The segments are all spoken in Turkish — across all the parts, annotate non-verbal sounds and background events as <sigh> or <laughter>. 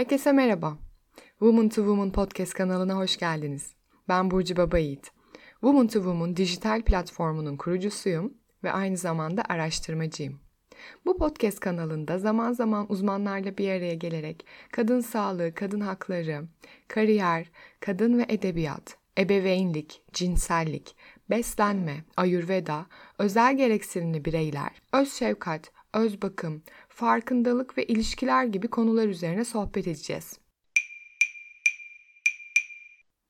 Herkese merhaba. Woman to Woman podcast kanalına hoş geldiniz. Ben Burcu Babayiğit. Woman to Woman dijital platformunun kurucusuyum ve aynı zamanda araştırmacıyım. Bu podcast kanalında zaman zaman uzmanlarla bir araya gelerek kadın sağlığı, kadın hakları, kariyer, kadın ve edebiyat, ebeveynlik, cinsellik, beslenme, ayurveda, özel gereksinimli bireyler, öz şefkat, öz bakım, farkındalık ve ilişkiler gibi konular üzerine sohbet edeceğiz.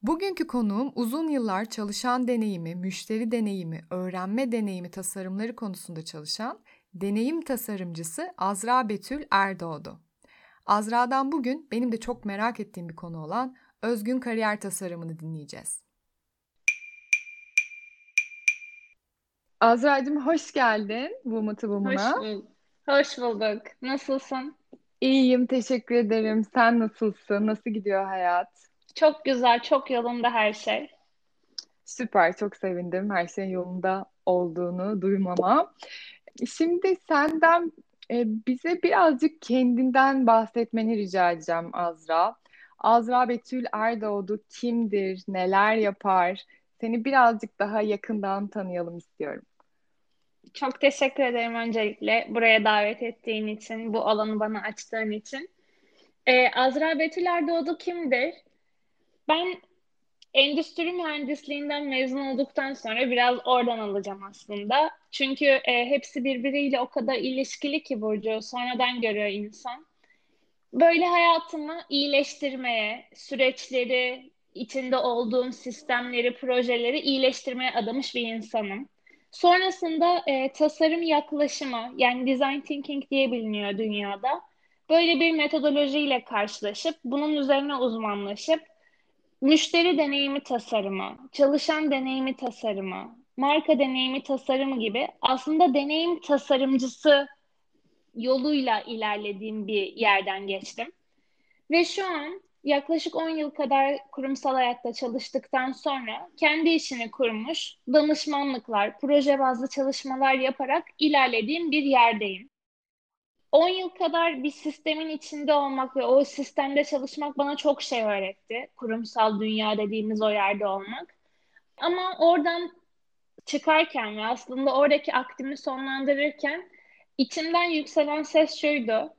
Bugünkü konuğum uzun yıllar çalışan deneyimi, müşteri deneyimi, öğrenme deneyimi tasarımları konusunda çalışan deneyim tasarımcısı Azra Betül Erdoğdu. Azra'dan bugün benim de çok merak ettiğim bir konu olan özgün kariyer tasarımını dinleyeceğiz. Azra'cığım hoş geldin Woman to Woman'a. Hoş bulduk. Hoş bulduk. Nasılsın? İyiyim, teşekkür ederim. Sen nasılsın? Nasıl gidiyor hayat? Çok güzel, çok yolunda her şey. Süper, çok sevindim her şeyin yolunda olduğunu duymama. Şimdi senden e, bize birazcık kendinden bahsetmeni rica edeceğim Azra. Azra Betül Erdoğdu kimdir, neler yapar? Seni birazcık daha yakından tanıyalım istiyorum. Çok teşekkür ederim öncelikle buraya davet ettiğin için, bu alanı bana açtığın için. Ee, Azra Betül Erdoğdu kimdir? Ben endüstri mühendisliğinden mezun olduktan sonra biraz oradan alacağım aslında. Çünkü e, hepsi birbiriyle o kadar ilişkili ki Burcu, sonradan görüyor insan. Böyle hayatımı iyileştirmeye, süreçleri, içinde olduğum sistemleri, projeleri iyileştirmeye adamış bir insanım. Sonrasında e, tasarım yaklaşımı yani design thinking diye biliniyor dünyada. Böyle bir metodolojiyle karşılaşıp bunun üzerine uzmanlaşıp müşteri deneyimi tasarımı, çalışan deneyimi tasarımı, marka deneyimi tasarımı gibi aslında deneyim tasarımcısı yoluyla ilerlediğim bir yerden geçtim. Ve şu an yaklaşık 10 yıl kadar kurumsal hayatta çalıştıktan sonra kendi işini kurmuş, danışmanlıklar, proje bazlı çalışmalar yaparak ilerlediğim bir yerdeyim. 10 yıl kadar bir sistemin içinde olmak ve o sistemde çalışmak bana çok şey öğretti. Kurumsal dünya dediğimiz o yerde olmak. Ama oradan çıkarken ve aslında oradaki aktimi sonlandırırken içimden yükselen ses şuydu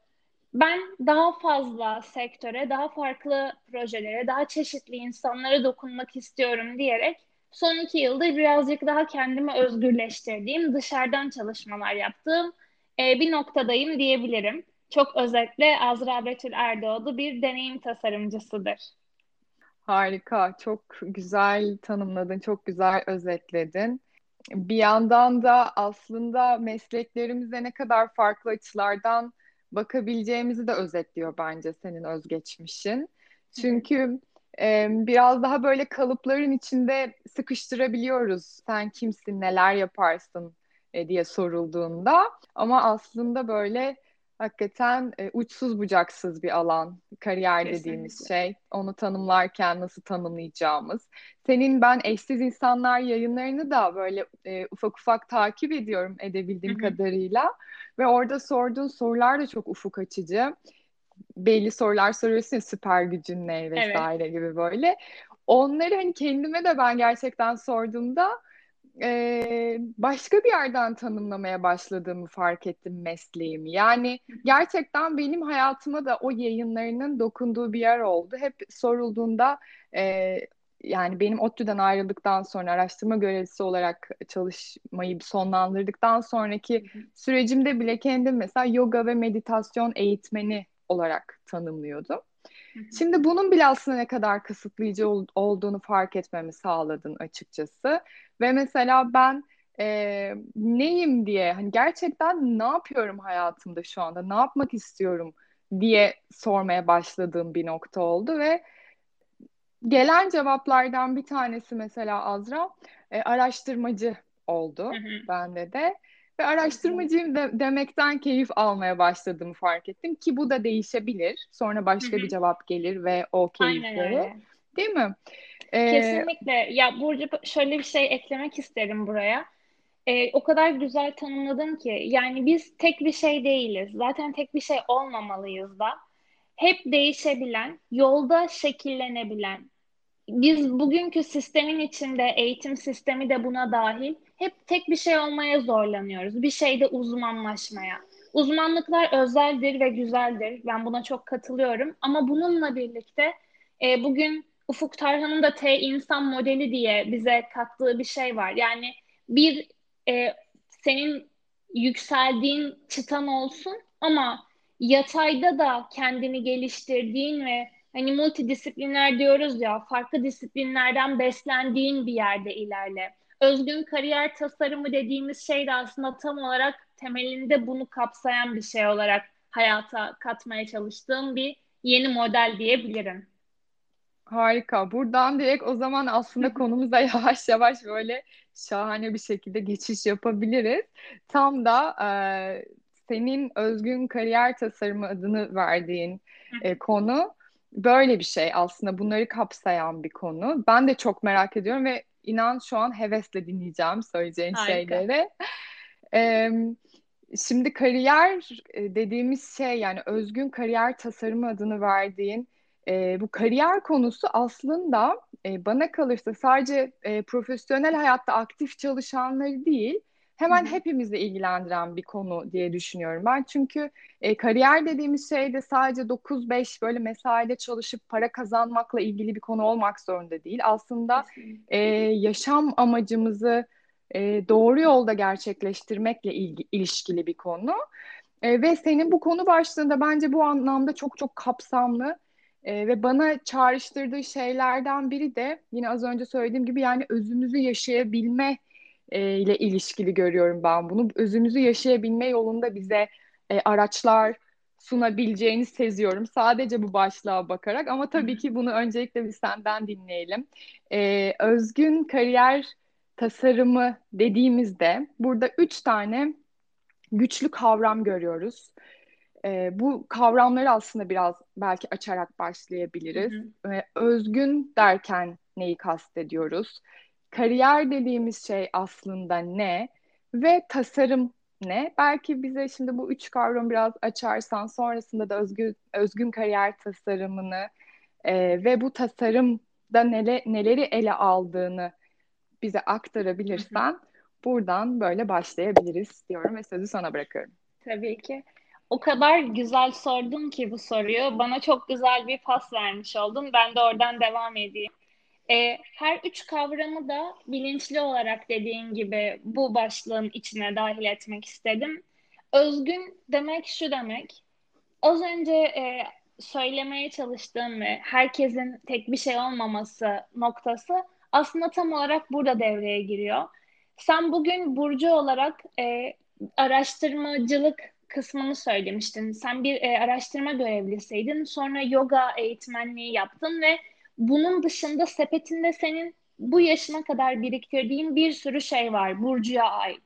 ben daha fazla sektöre, daha farklı projelere, daha çeşitli insanlara dokunmak istiyorum diyerek son iki yılda birazcık daha kendimi özgürleştirdiğim, dışarıdan çalışmalar yaptığım e, bir noktadayım diyebilirim. Çok özetle Azra Betül Erdoğdu bir deneyim tasarımcısıdır. Harika, çok güzel tanımladın, çok güzel özetledin. Bir yandan da aslında mesleklerimize ne kadar farklı açılardan bakabileceğimizi de özetliyor bence senin özgeçmişin. Çünkü e, biraz daha böyle kalıpların içinde sıkıştırabiliyoruz. Sen kimsin, neler yaparsın e, diye sorulduğunda. Ama aslında böyle hakikaten e, uçsuz bucaksız bir alan kariyer Kesinlikle. dediğimiz şey. Onu tanımlarken nasıl tanımlayacağımız. Senin ben eşsiz insanlar yayınlarını da böyle e, ufak ufak takip ediyorum edebildiğim Hı-hı. kadarıyla. Ve orada sorduğun sorular da çok ufuk açıcı. Belli sorular soruyorsun ya süper gücün ne vesaire evet. gibi böyle. Onları hani kendime de ben gerçekten sorduğumda e, başka bir yerden tanımlamaya başladığımı fark ettim mesleğimi. Yani gerçekten benim hayatıma da o yayınlarının dokunduğu bir yer oldu. Hep sorulduğunda e, yani benim ODTÜ'den ayrıldıktan sonra araştırma görevlisi olarak çalışmayı sonlandırdıktan sonraki sürecimde bile kendim mesela yoga ve meditasyon eğitmeni olarak tanımlıyordum. Şimdi bunun bile aslında ne kadar kısıtlayıcı ol, olduğunu fark etmemi sağladın açıkçası. Ve mesela ben e, neyim diye hani gerçekten ne yapıyorum hayatımda şu anda, ne yapmak istiyorum diye sormaya başladığım bir nokta oldu ve gelen cevaplardan bir tanesi mesela Azra e, araştırmacı oldu hı hı. bende de. Ve araştırmacıyım de, demekten keyif almaya başladığımı fark ettim ki bu da değişebilir. Sonra başka bir cevap gelir ve o keyifleri. Değil mi? Ee, Kesinlikle. Ya Burcu şöyle bir şey eklemek isterim buraya. Ee, o kadar güzel tanımladın ki yani biz tek bir şey değiliz. Zaten tek bir şey olmamalıyız da hep değişebilen, yolda şekillenebilen, biz bugünkü sistemin içinde eğitim sistemi de buna dahil hep tek bir şey olmaya zorlanıyoruz. Bir şeyde uzmanlaşmaya. Uzmanlıklar özeldir ve güzeldir. Ben buna çok katılıyorum. Ama bununla birlikte e, bugün Ufuk Tarhan'ın da T insan modeli diye bize kattığı bir şey var. Yani bir e, senin yükseldiğin çıtan olsun ama yatayda da kendini geliştirdiğin ve hani multidisipliner diyoruz ya farklı disiplinlerden beslendiğin bir yerde ilerle. Özgün kariyer tasarımı dediğimiz şey de aslında tam olarak temelinde bunu kapsayan bir şey olarak hayata katmaya çalıştığım bir yeni model diyebilirim. Harika. Buradan direkt o zaman aslında konumuza <laughs> yavaş yavaş böyle şahane bir şekilde geçiş yapabiliriz. Tam da e, senin özgün kariyer tasarımı adını verdiğin e, konu böyle bir şey aslında. Bunları kapsayan bir konu. Ben de çok merak ediyorum ve inan şu an hevesle dinleyeceğim söyleyeceğin Harika. şeyleri. E, şimdi kariyer e, dediğimiz şey yani özgün kariyer tasarımı adını verdiğin e, bu kariyer konusu aslında e, bana kalırsa sadece e, profesyonel hayatta aktif çalışanları değil, hemen hepimizi ilgilendiren bir konu diye düşünüyorum ben. Çünkü e, kariyer dediğimiz şey de sadece 9-5 böyle mesaide çalışıp para kazanmakla ilgili bir konu olmak zorunda değil. Aslında e, yaşam amacımızı e, doğru yolda gerçekleştirmekle ilgi, ilişkili bir konu. E, ve senin bu konu başlığında bence bu anlamda çok çok kapsamlı e, ve bana çağrıştırdığı şeylerden biri de yine az önce söylediğim gibi yani özümüzü yaşayabilme e, ile ilişkili görüyorum ben bunu. Özümüzü yaşayabilme yolunda bize e, araçlar sunabileceğini seziyorum. Sadece bu başlığa bakarak ama tabii ki bunu öncelikle bir senden dinleyelim. E, özgün kariyer tasarımı dediğimizde burada üç tane güçlü kavram görüyoruz. E, bu kavramları aslında biraz belki açarak başlayabiliriz. Hı hı. E, özgün derken neyi kastediyoruz? Kariyer dediğimiz şey aslında ne? Ve tasarım ne? Belki bize şimdi bu üç kavramı biraz açarsan sonrasında da özgün, özgün kariyer tasarımını e, ve bu tasarımda nele, neleri ele aldığını bize aktarabilirsen buradan böyle başlayabiliriz diyorum ve sözü sana bırakıyorum. Tabii ki o kadar güzel sordun ki bu soruyu. Bana çok güzel bir pas vermiş oldun. Ben de oradan devam edeyim. E, her üç kavramı da bilinçli olarak dediğin gibi bu başlığın içine dahil etmek istedim. Özgün demek şu demek. Az önce e, söylemeye çalıştığım ve herkesin tek bir şey olmaması noktası aslında tam olarak burada devreye giriyor. Sen bugün Burcu olarak e, araştırmacılık kısmını söylemiştin. Sen bir e, araştırma görevlisiydin. Sonra yoga eğitmenliği yaptın ve bunun dışında sepetinde senin bu yaşına kadar biriktirdiğin bir sürü şey var Burcu'ya ait.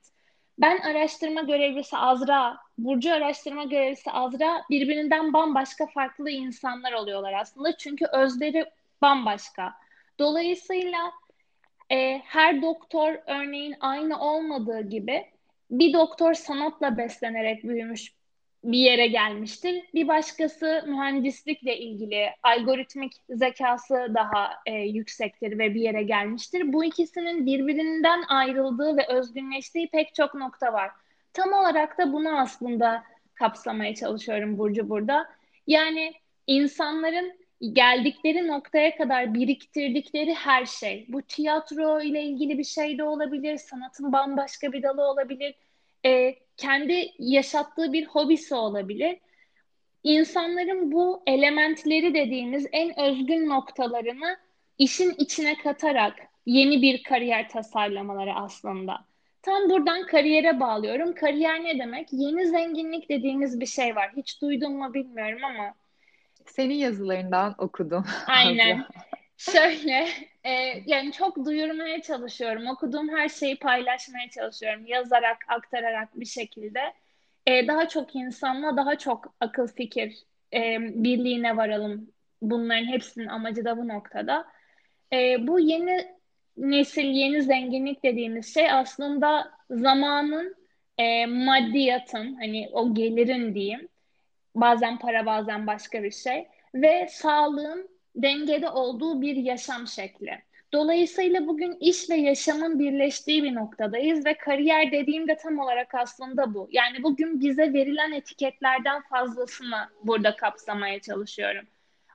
Ben araştırma görevlisi Azra, Burcu araştırma görevlisi Azra birbirinden bambaşka farklı insanlar oluyorlar aslında. Çünkü özleri bambaşka. Dolayısıyla e, her doktor örneğin aynı olmadığı gibi bir doktor sanatla beslenerek büyümüş bir yere gelmiştir. Bir başkası mühendislikle ilgili algoritmik zekası daha e, yüksektir ve bir yere gelmiştir. Bu ikisinin birbirinden ayrıldığı ve özgünleştiği pek çok nokta var. Tam olarak da bunu aslında kapsamaya çalışıyorum Burcu burada. Yani insanların geldikleri noktaya kadar biriktirdikleri her şey. Bu tiyatro ile ilgili bir şey de olabilir, sanatın bambaşka bir dalı olabilir, e, kendi yaşattığı bir hobisi olabilir. İnsanların bu elementleri dediğimiz en özgün noktalarını işin içine katarak yeni bir kariyer tasarlamaları aslında. Tam buradan kariyere bağlıyorum. Kariyer ne demek? Yeni zenginlik dediğimiz bir şey var. Hiç duydun mu bilmiyorum ama senin yazılarından okudum. <laughs> Aynen. Şöyle, e, yani çok duyurmaya çalışıyorum. Okuduğum her şeyi paylaşmaya çalışıyorum. Yazarak, aktararak bir şekilde. E, daha çok insanla daha çok akıl fikir e, birliğine varalım. Bunların hepsinin amacı da bu noktada. E, bu yeni nesil, yeni zenginlik dediğimiz şey aslında zamanın, e, maddiyatın, hani o gelirin diyeyim, bazen para bazen başka bir şey ve sağlığın dengede olduğu bir yaşam şekli. Dolayısıyla bugün iş ve yaşamın birleştiği bir noktadayız ve kariyer dediğimde tam olarak aslında bu. Yani bugün bize verilen etiketlerden fazlasını burada kapsamaya çalışıyorum.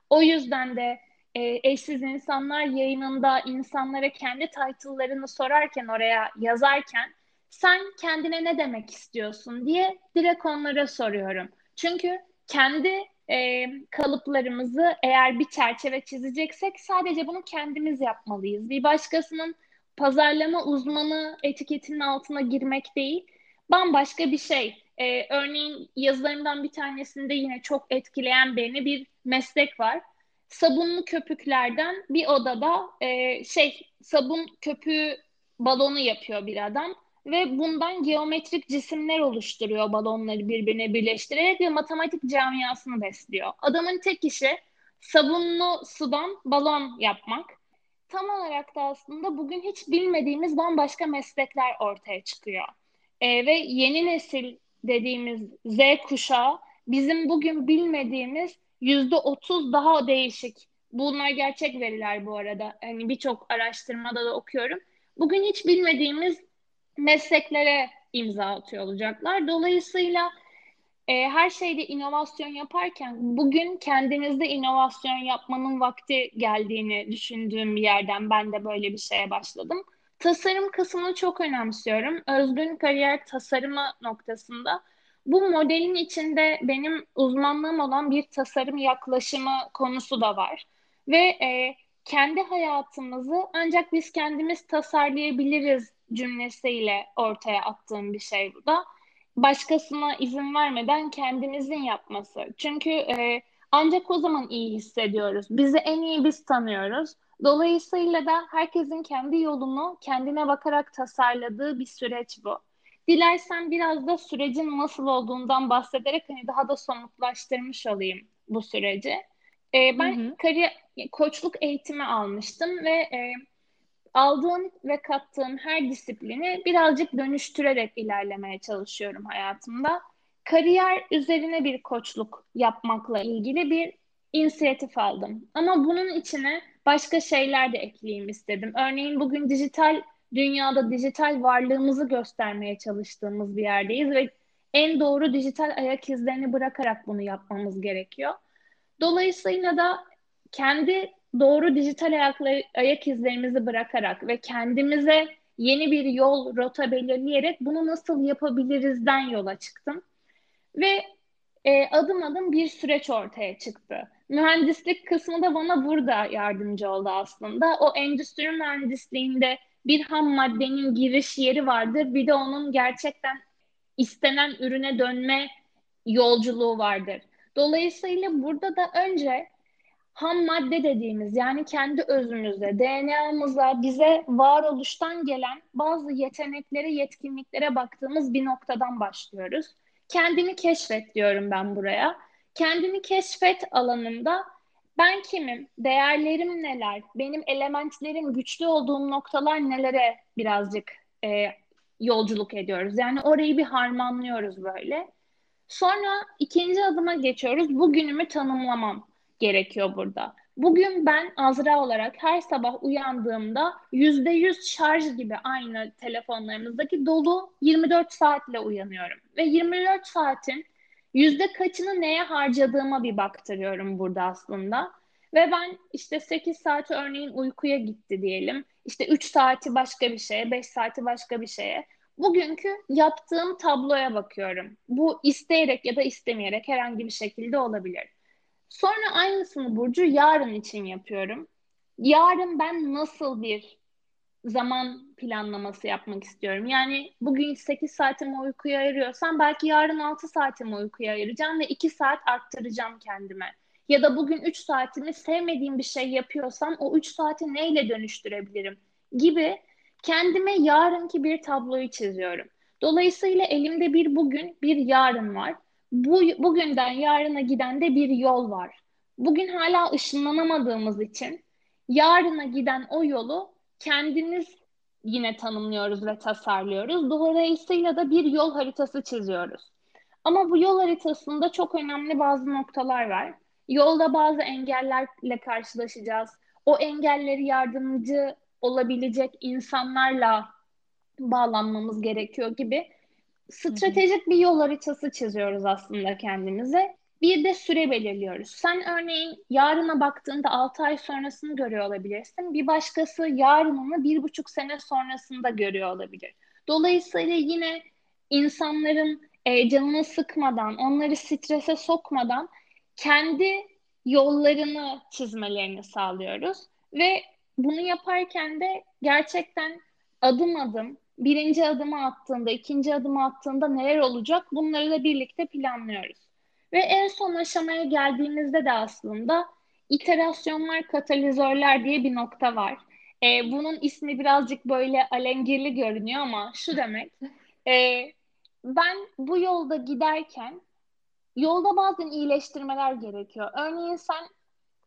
O yüzden de e, Eşsiz İnsanlar yayınında insanlara kendi title'larını sorarken oraya yazarken sen kendine ne demek istiyorsun diye direkt onlara soruyorum. Çünkü kendi e, kalıplarımızı eğer bir çerçeve çizeceksek sadece bunu kendimiz yapmalıyız. Bir başkasının pazarlama uzmanı etiketinin altına girmek değil, bambaşka bir şey. E, örneğin yazılarımdan bir tanesinde yine çok etkileyen beni bir meslek var. Sabunlu köpüklerden bir odada e, şey sabun köpüğü balonu yapıyor bir adam ve bundan geometrik cisimler oluşturuyor balonları birbirine birleştirerek ve matematik camiasını besliyor. Adamın tek işi sabunlu sudan balon yapmak. Tam olarak da aslında bugün hiç bilmediğimiz bambaşka meslekler ortaya çıkıyor. E, ve yeni nesil dediğimiz Z kuşağı bizim bugün bilmediğimiz yüzde otuz daha değişik. Bunlar gerçek veriler bu arada. Hani birçok araştırmada da okuyorum. Bugün hiç bilmediğimiz mesleklere imza atıyor olacaklar. Dolayısıyla e, her şeyde inovasyon yaparken bugün kendinizde inovasyon yapmanın vakti geldiğini düşündüğüm bir yerden ben de böyle bir şeye başladım. Tasarım kısmını çok önemsiyorum. Özgün kariyer tasarımı noktasında bu modelin içinde benim uzmanlığım olan bir tasarım yaklaşımı konusu da var. Ve e, kendi hayatımızı ancak biz kendimiz tasarlayabiliriz cümlesiyle ortaya attığım bir şey bu da. Başkasına izin vermeden kendimizin yapması. Çünkü e, ancak o zaman iyi hissediyoruz. Bizi en iyi biz tanıyoruz. Dolayısıyla da herkesin kendi yolunu kendine bakarak tasarladığı bir süreç bu. Dilersen biraz da sürecin nasıl olduğundan bahsederek hani daha da somutlaştırmış olayım bu süreci. Ee, ben hı hı. kariyer koçluk eğitimi almıştım ve e, aldığım ve kattığım her disiplini birazcık dönüştürerek ilerlemeye çalışıyorum hayatımda. Kariyer üzerine bir koçluk yapmakla ilgili bir inisiyatif aldım. Ama bunun içine başka şeyler de ekleyeyim istedim. Örneğin bugün dijital dünyada dijital varlığımızı göstermeye çalıştığımız bir yerdeyiz ve en doğru dijital ayak izlerini bırakarak bunu yapmamız gerekiyor. Dolayısıyla da kendi doğru dijital ayak izlerimizi bırakarak ve kendimize yeni bir yol, rota belirleyerek bunu nasıl yapabilirizden yola çıktım. Ve e, adım adım bir süreç ortaya çıktı. Mühendislik kısmı da bana burada yardımcı oldu aslında. O endüstri mühendisliğinde bir ham maddenin giriş yeri vardır. Bir de onun gerçekten istenen ürüne dönme yolculuğu vardır. Dolayısıyla burada da önce ham madde dediğimiz yani kendi özümüzde, DNA'mıza, bize varoluştan gelen bazı yeteneklere, yetkinliklere baktığımız bir noktadan başlıyoruz. Kendini keşfet diyorum ben buraya. Kendini keşfet alanında ben kimim, değerlerim neler, benim elementlerim, güçlü olduğum noktalar nelere birazcık e, yolculuk ediyoruz. Yani orayı bir harmanlıyoruz böyle. Sonra ikinci adıma geçiyoruz. Bugünümü tanımlamam gerekiyor burada. Bugün ben Azra olarak her sabah uyandığımda yüzde yüz şarj gibi aynı telefonlarımızdaki dolu 24 saatle uyanıyorum. Ve 24 saatin yüzde kaçını neye harcadığıma bir baktırıyorum burada aslında. Ve ben işte 8 saati örneğin uykuya gitti diyelim. İşte 3 saati başka bir şeye, 5 saati başka bir şeye. Bugünkü yaptığım tabloya bakıyorum. Bu isteyerek ya da istemeyerek herhangi bir şekilde olabilir. Sonra aynısını Burcu yarın için yapıyorum. Yarın ben nasıl bir zaman planlaması yapmak istiyorum. Yani bugün 8 saatimi uykuya ayırıyorsam belki yarın 6 saatimi uykuya ayıracağım ve 2 saat arttıracağım kendime. Ya da bugün 3 saatimi sevmediğim bir şey yapıyorsam o 3 saati neyle dönüştürebilirim gibi kendime yarınki bir tabloyu çiziyorum. Dolayısıyla elimde bir bugün, bir yarın var bu bugünden yarına giden de bir yol var. Bugün hala ışınlanamadığımız için yarına giden o yolu kendimiz yine tanımlıyoruz ve tasarlıyoruz. Dolayısıyla da bir yol haritası çiziyoruz. Ama bu yol haritasında çok önemli bazı noktalar var. Yolda bazı engellerle karşılaşacağız. O engelleri yardımcı olabilecek insanlarla bağlanmamız gerekiyor gibi stratejik bir yol haritası çiziyoruz aslında kendimize. Bir de süre belirliyoruz. Sen örneğin yarına baktığında 6 ay sonrasını görüyor olabilirsin. Bir başkası yarınını bir buçuk sene sonrasında görüyor olabilir. Dolayısıyla yine insanların e, canını sıkmadan, onları strese sokmadan kendi yollarını çizmelerini sağlıyoruz. Ve bunu yaparken de gerçekten adım adım birinci adımı attığında, ikinci adımı attığında neler olacak bunları da birlikte planlıyoruz. Ve en son aşamaya geldiğimizde de aslında iterasyonlar, katalizörler diye bir nokta var. Ee, bunun ismi birazcık böyle alengirli görünüyor ama şu demek. E, ben bu yolda giderken yolda bazen iyileştirmeler gerekiyor. Örneğin sen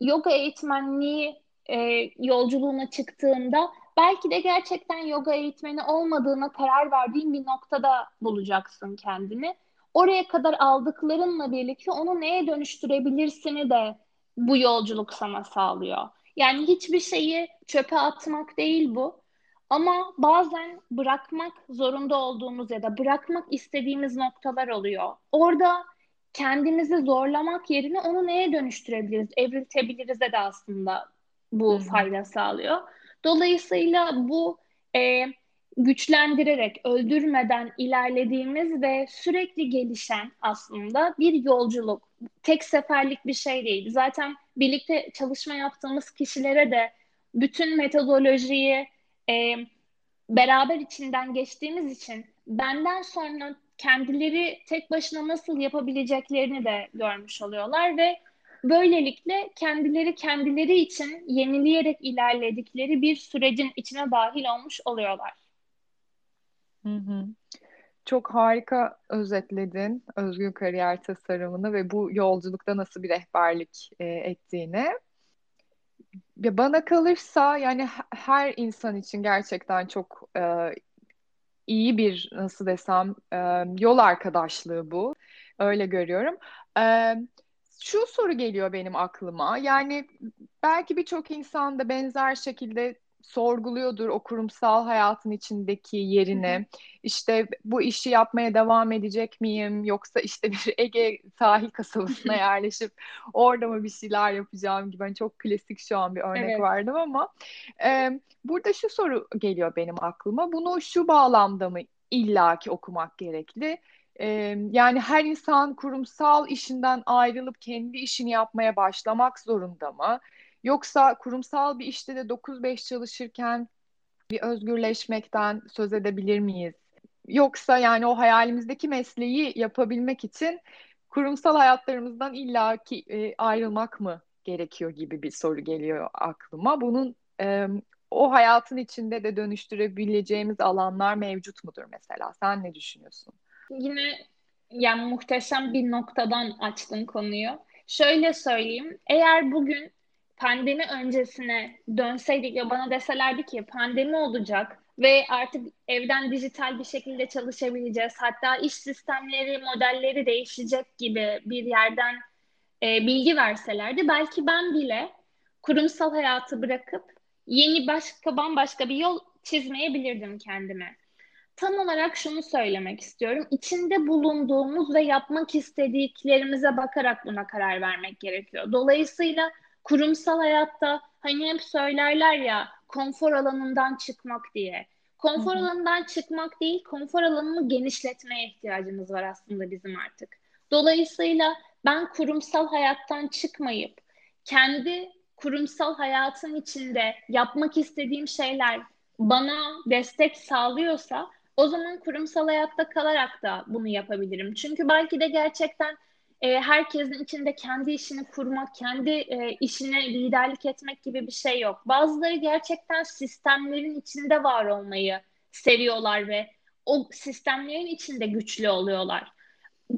yoga eğitmenliği e, yolculuğuna çıktığında belki de gerçekten yoga eğitmeni olmadığına karar verdiğin bir noktada bulacaksın kendini. Oraya kadar aldıklarınla birlikte onu neye dönüştürebilirsini de bu yolculuk sana sağlıyor. Yani hiçbir şeyi çöpe atmak değil bu. Ama bazen bırakmak zorunda olduğumuz ya da bırakmak istediğimiz noktalar oluyor. Orada kendimizi zorlamak yerine onu neye dönüştürebiliriz, evriltebiliriz de aslında bu fayda sağlıyor. Dolayısıyla bu e, güçlendirerek, öldürmeden ilerlediğimiz ve sürekli gelişen aslında bir yolculuk. Tek seferlik bir şey değil. Zaten birlikte çalışma yaptığımız kişilere de bütün metodolojiyi e, beraber içinden geçtiğimiz için benden sonra kendileri tek başına nasıl yapabileceklerini de görmüş oluyorlar ve Böylelikle kendileri kendileri için yenileyerek ilerledikleri bir sürecin içine dahil olmuş oluyorlar. Hı hı. Çok harika özetledin özgün kariyer tasarımını ve bu yolculukta nasıl bir rehberlik e, ettiğini. Ya bana kalırsa yani her insan için gerçekten çok e, iyi bir nasıl desem e, yol arkadaşlığı bu. Öyle görüyorum. E, şu soru geliyor benim aklıma. Yani belki birçok insan da benzer şekilde sorguluyordur o kurumsal hayatın içindeki yerini. İşte bu işi yapmaya devam edecek miyim? Yoksa işte bir <laughs> Ege sahil kasabasına <laughs> yerleşip orada mı bir şeyler yapacağım gibi. Yani çok klasik şu an bir örnek evet. verdim ama e, burada şu soru geliyor benim aklıma. Bunu şu bağlamda mı illaki okumak gerekli? Ee, yani her insan kurumsal işinden ayrılıp kendi işini yapmaya başlamak zorunda mı? Yoksa kurumsal bir işte de 9-5 çalışırken bir özgürleşmekten söz edebilir miyiz? Yoksa yani o hayalimizdeki mesleği yapabilmek için kurumsal hayatlarımızdan illaki e, ayrılmak mı gerekiyor gibi bir soru geliyor aklıma. Bunun e, o hayatın içinde de dönüştürebileceğimiz alanlar mevcut mudur mesela? Sen ne düşünüyorsun? Yine yani muhteşem bir noktadan açtın konuyu. Şöyle söyleyeyim. Eğer bugün pandemi öncesine dönseydik ve bana deselerdi ki pandemi olacak ve artık evden dijital bir şekilde çalışabileceğiz. Hatta iş sistemleri, modelleri değişecek gibi bir yerden e, bilgi verselerdi belki ben bile kurumsal hayatı bırakıp yeni başka bambaşka bir yol çizmeyebilirdim kendime tam olarak şunu söylemek istiyorum. İçinde bulunduğumuz ve yapmak istediklerimize bakarak buna karar vermek gerekiyor. Dolayısıyla kurumsal hayatta hani hep söylerler ya konfor alanından çıkmak diye. Konfor Hı-hı. alanından çıkmak değil, konfor alanını genişletmeye ihtiyacımız var aslında bizim artık. Dolayısıyla ben kurumsal hayattan çıkmayıp kendi kurumsal hayatın içinde yapmak istediğim şeyler bana destek sağlıyorsa o zaman kurumsal hayatta kalarak da bunu yapabilirim. Çünkü belki de gerçekten e, herkesin içinde kendi işini kurmak, kendi e, işine liderlik etmek gibi bir şey yok. Bazıları gerçekten sistemlerin içinde var olmayı seviyorlar ve o sistemlerin içinde güçlü oluyorlar.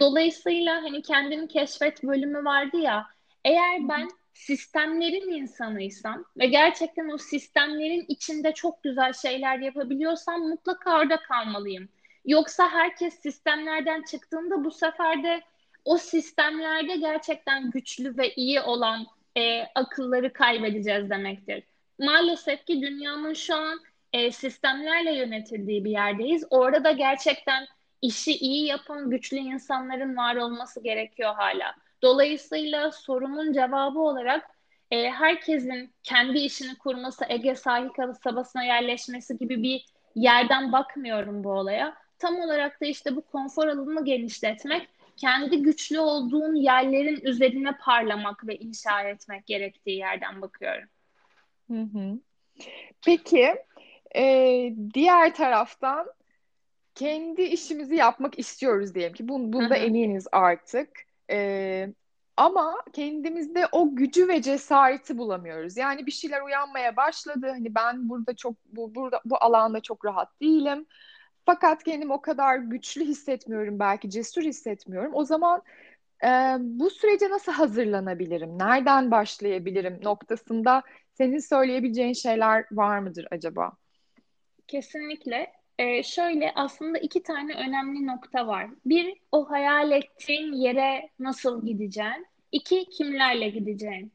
Dolayısıyla hani kendini keşfet bölümü vardı ya. Eğer ben sistemlerin insanıysam ve gerçekten o sistemlerin içinde çok güzel şeyler yapabiliyorsam mutlaka orada kalmalıyım. Yoksa herkes sistemlerden çıktığında bu sefer de o sistemlerde gerçekten güçlü ve iyi olan e, akılları kaybedeceğiz demektir. Maalesef ki dünyanın şu an e, sistemlerle yönetildiği bir yerdeyiz. Orada da gerçekten işi iyi yapan güçlü insanların var olması gerekiyor hala. Dolayısıyla sorunun cevabı olarak e, herkesin kendi işini kurması, Ege sahil kasabasına yerleşmesi gibi bir yerden bakmıyorum bu olaya. Tam olarak da işte bu konfor alanını genişletmek, kendi güçlü olduğun yerlerin üzerine parlamak ve inşa etmek gerektiği yerden bakıyorum. Hı hı. Peki, e, diğer taraftan kendi işimizi yapmak istiyoruz diyelim ki. Bun, bunda hı hı. eminiz artık. E, ama kendimizde o gücü ve cesareti bulamıyoruz. Yani bir şeyler uyanmaya başladı. Hani ben burada çok bu burada bu alanda çok rahat değilim. Fakat kendimi o kadar güçlü hissetmiyorum, belki cesur hissetmiyorum. O zaman e, bu sürece nasıl hazırlanabilirim? Nereden başlayabilirim noktasında senin söyleyebileceğin şeyler var mıdır acaba? Kesinlikle. Ee, şöyle aslında iki tane önemli nokta var. Bir, o hayal ettiğin yere nasıl gideceksin? İki, kimlerle gideceksin?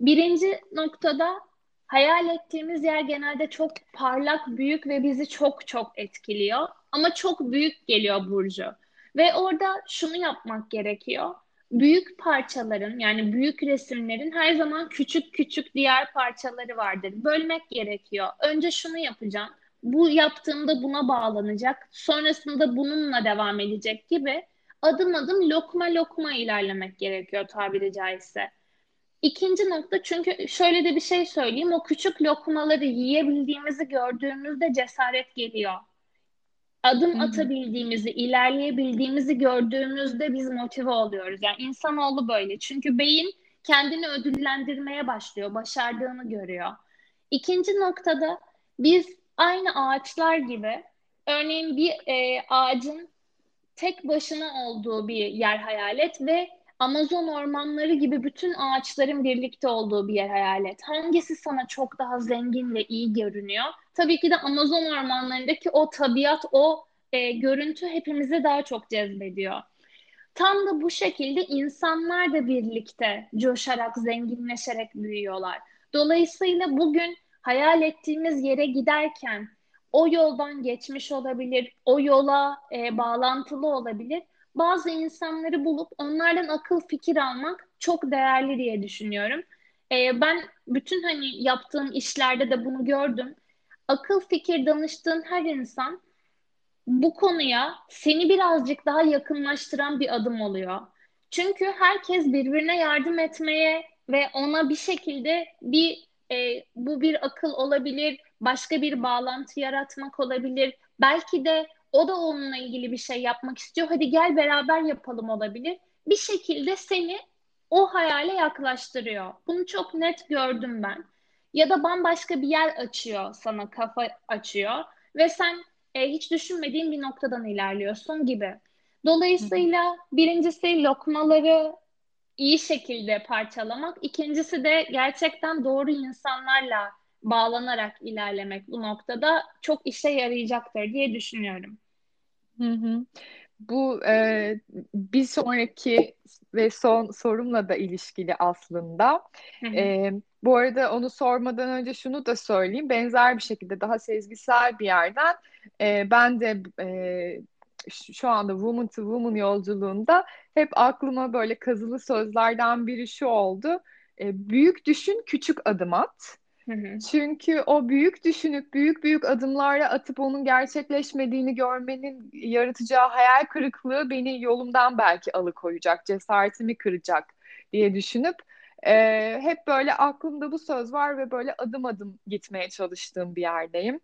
Birinci noktada hayal ettiğimiz yer genelde çok parlak, büyük ve bizi çok çok etkiliyor. Ama çok büyük geliyor Burcu. Ve orada şunu yapmak gerekiyor. Büyük parçaların yani büyük resimlerin her zaman küçük küçük diğer parçaları vardır. Bölmek gerekiyor. Önce şunu yapacağım bu yaptığımda buna bağlanacak, sonrasında bununla devam edecek gibi adım adım lokma lokma ilerlemek gerekiyor tabiri caizse. İkinci nokta çünkü şöyle de bir şey söyleyeyim. O küçük lokmaları yiyebildiğimizi gördüğümüzde cesaret geliyor. Adım atabildiğimizi, ilerleyebildiğimizi gördüğümüzde biz motive oluyoruz. Yani insanoğlu böyle. Çünkü beyin kendini ödüllendirmeye başlıyor. Başardığını görüyor. İkinci noktada biz aynı ağaçlar gibi örneğin bir e, ağacın tek başına olduğu bir yer hayal et ve Amazon ormanları gibi bütün ağaçların birlikte olduğu bir yer hayal et. Hangisi sana çok daha zengin ve iyi görünüyor? Tabii ki de Amazon ormanlarındaki o tabiat, o e, görüntü hepimizi daha çok cezbediyor. Tam da bu şekilde insanlar da birlikte coşarak, zenginleşerek büyüyorlar. Dolayısıyla bugün hayal ettiğimiz yere giderken o yoldan geçmiş olabilir, o yola e, bağlantılı olabilir. Bazı insanları bulup onlardan akıl fikir almak çok değerli diye düşünüyorum. E, ben bütün hani yaptığım işlerde de bunu gördüm. Akıl fikir danıştığın her insan bu konuya seni birazcık daha yakınlaştıran bir adım oluyor. Çünkü herkes birbirine yardım etmeye ve ona bir şekilde bir e, bu bir akıl olabilir, başka bir bağlantı yaratmak olabilir. Belki de o da onunla ilgili bir şey yapmak istiyor. Hadi gel beraber yapalım olabilir. Bir şekilde seni o hayale yaklaştırıyor. Bunu çok net gördüm ben. Ya da bambaşka bir yer açıyor sana, kafa açıyor ve sen e, hiç düşünmediğin bir noktadan ilerliyorsun gibi. Dolayısıyla birincisi lokmaları iyi şekilde parçalamak. İkincisi de gerçekten doğru insanlarla bağlanarak ilerlemek bu noktada çok işe yarayacaktır diye düşünüyorum. Hı hı. Bu e, bir sonraki ve son sorumla da ilişkili aslında. Hı hı. E, bu arada onu sormadan önce şunu da söyleyeyim. Benzer bir şekilde daha sezgisel bir yerden e, ben de e, şu anda Woman to Woman yolculuğunda hep aklıma böyle kazılı sözlerden biri şu oldu. E, büyük düşün, küçük adım at. Hı hı. Çünkü o büyük düşünüp büyük büyük adımlarla atıp onun gerçekleşmediğini görmenin yaratacağı hayal kırıklığı beni yolumdan belki alıkoyacak, cesaretimi kıracak diye düşünüp e, hep böyle aklımda bu söz var ve böyle adım adım gitmeye çalıştığım bir yerdeyim.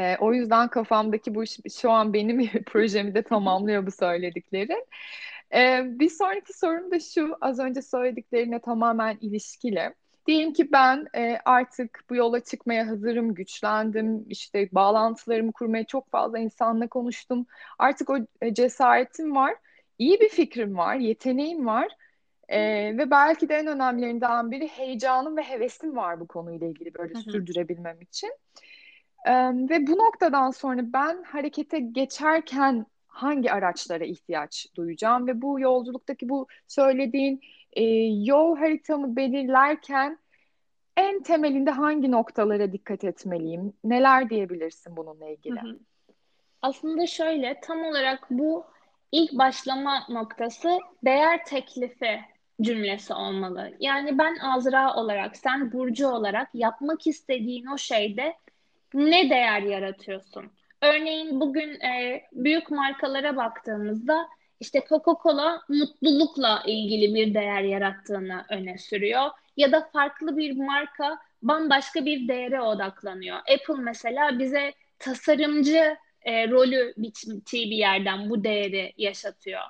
E, o yüzden kafamdaki bu iş şu an benim <laughs> projemi de tamamlıyor bu söyledikleri. E, bir sonraki sorum da şu, az önce söylediklerine tamamen ilişkili. Diyelim ki ben e, artık bu yola çıkmaya hazırım, güçlendim, işte bağlantılarımı kurmaya çok fazla insanla konuştum. Artık o e, cesaretim var, iyi bir fikrim var, yeteneğim var. E, ve belki de en önemlilerinden biri heyecanım ve hevesim var bu konuyla ilgili böyle Hı-hı. sürdürebilmem için. Ve bu noktadan sonra ben harekete geçerken hangi araçlara ihtiyaç duyacağım ve bu yolculuktaki bu söylediğin e, yol haritamı belirlerken en temelinde hangi noktalara dikkat etmeliyim? Neler diyebilirsin bununla ilgili? Hı hı. Aslında şöyle tam olarak bu ilk başlama noktası değer teklifi cümlesi olmalı. Yani ben Azra olarak, sen Burcu olarak yapmak istediğin o şeyde ne değer yaratıyorsun? Örneğin bugün e, büyük markalara baktığımızda işte Coca-Cola mutlulukla ilgili bir değer yarattığını öne sürüyor. Ya da farklı bir marka bambaşka bir değere odaklanıyor. Apple mesela bize tasarımcı e, rolü biçtiği bir yerden bu değeri yaşatıyor.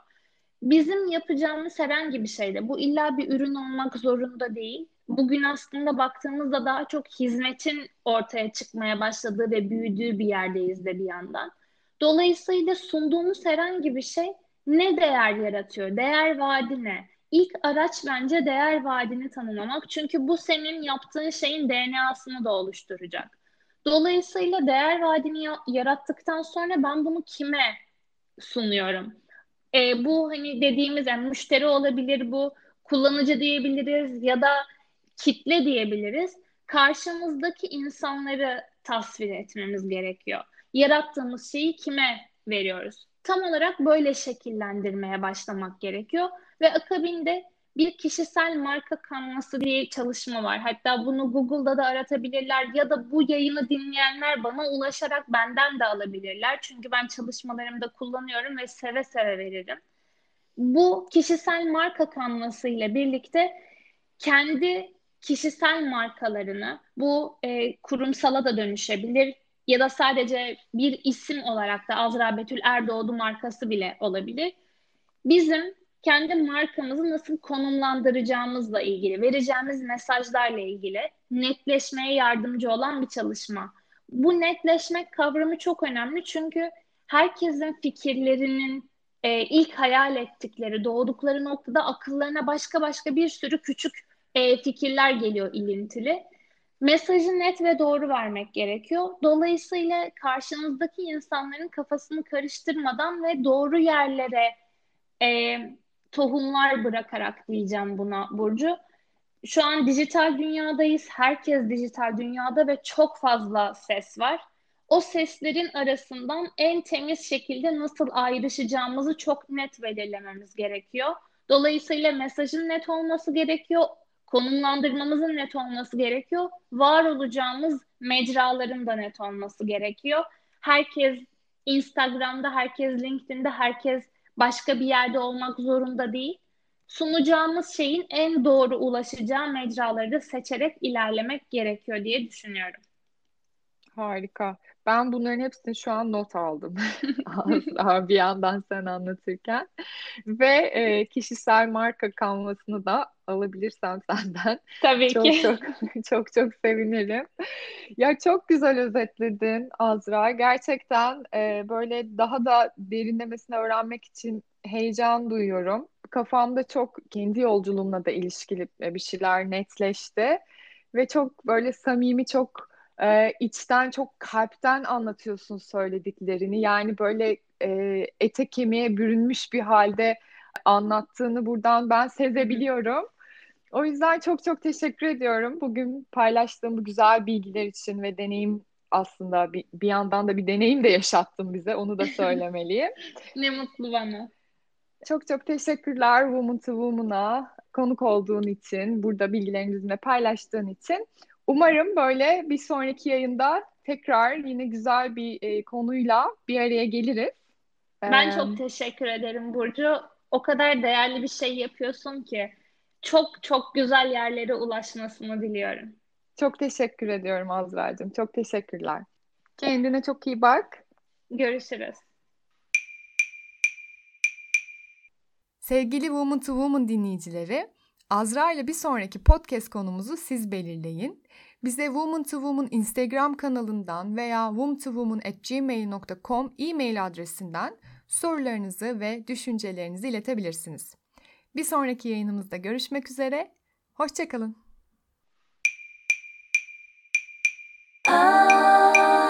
Bizim yapacağımız herhangi bir şeyde bu illa bir ürün olmak zorunda değil. Bugün aslında baktığımızda daha çok hizmetin ortaya çıkmaya başladığı ve büyüdüğü bir yerdeyiz de bir yandan. Dolayısıyla sunduğumuz herhangi bir şey ne değer yaratıyor? Değer vaadi ne? İlk araç bence değer vaadini tanımlamak. Çünkü bu senin yaptığın şeyin DNA'sını da oluşturacak. Dolayısıyla değer vaadini yarattıktan sonra ben bunu kime sunuyorum? E, bu hani dediğimiz yani müşteri olabilir bu, kullanıcı diyebiliriz ya da kitle diyebiliriz. Karşımızdaki insanları tasvir etmemiz gerekiyor. Yarattığımız şeyi kime veriyoruz? Tam olarak böyle şekillendirmeye başlamak gerekiyor ve akabinde bir kişisel marka kanvası diye çalışma var. Hatta bunu Google'da da aratabilirler ya da bu yayını dinleyenler bana ulaşarak benden de alabilirler. Çünkü ben çalışmalarımda kullanıyorum ve seve seve veririm. Bu kişisel marka kanvası ile birlikte kendi kişisel markalarını bu e, kurumsala da dönüşebilir ya da sadece bir isim olarak da Azra Betül Erdoğdu markası bile olabilir. Bizim kendi markamızı nasıl konumlandıracağımızla ilgili, vereceğimiz mesajlarla ilgili netleşmeye yardımcı olan bir çalışma. Bu netleşmek kavramı çok önemli çünkü herkesin fikirlerinin e, ilk hayal ettikleri, doğdukları noktada akıllarına başka başka bir sürü küçük e, fikirler geliyor ilintili. Mesajı net ve doğru vermek gerekiyor. Dolayısıyla karşınızdaki insanların kafasını karıştırmadan ve doğru yerlere e, tohumlar bırakarak diyeceğim buna Burcu. Şu an dijital dünyadayız. Herkes dijital dünyada ve çok fazla ses var. O seslerin arasından en temiz şekilde nasıl ayrışacağımızı çok net belirlememiz gerekiyor. Dolayısıyla mesajın net olması gerekiyor. Konumlandırmamızın net olması gerekiyor. Var olacağımız mecraların da net olması gerekiyor. Herkes Instagram'da, herkes LinkedIn'de, herkes başka bir yerde olmak zorunda değil. Sunacağımız şeyin en doğru ulaşacağı mecraları da seçerek ilerlemek gerekiyor diye düşünüyorum. Harika. Ben bunların hepsini şu an not aldım. <laughs> Asla bir yandan sen anlatırken. Ve e, kişisel marka kanvasını da alabilirsem senden. <laughs> Tabii çok, ki. Çok çok çok sevinirim. Ya çok güzel özetledin Azra. Gerçekten e, böyle daha da derinlemesine öğrenmek için heyecan duyuyorum. Kafamda çok kendi yolculuğumla da ilişkili bir şeyler netleşti. Ve çok böyle samimi, çok e, içten çok kalpten anlatıyorsun söylediklerini. Yani böyle e, ete kemiğe bürünmüş bir halde anlattığını buradan ben sezebiliyorum. O yüzden çok çok teşekkür ediyorum. Bugün paylaştığım bu güzel bilgiler için ve deneyim aslında bir, bir yandan da bir deneyim de yaşattın bize. Onu da söylemeliyim. <laughs> ne mutlu bana. Çok çok teşekkürler Woman to Woman'a konuk olduğun için, burada bilgilerini bizimle paylaştığın için. Umarım böyle bir sonraki yayında tekrar yine güzel bir e, konuyla bir araya geliriz. Ben ee, çok teşekkür ederim Burcu. O kadar değerli bir şey yapıyorsun ki çok çok güzel yerlere ulaşmasını diliyorum. Çok teşekkür ediyorum Azra'cığım. Çok teşekkürler. Kendine çok iyi bak. Görüşürüz. Sevgili Woman to Woman dinleyicileri, Azra ile bir sonraki podcast konumuzu siz belirleyin. Bize Woman to Woman Instagram kanalından veya woman2woman@gmail.com e-mail adresinden sorularınızı ve düşüncelerinizi iletebilirsiniz. Bir sonraki yayınımızda görüşmek üzere. Hoşçakalın. Ah.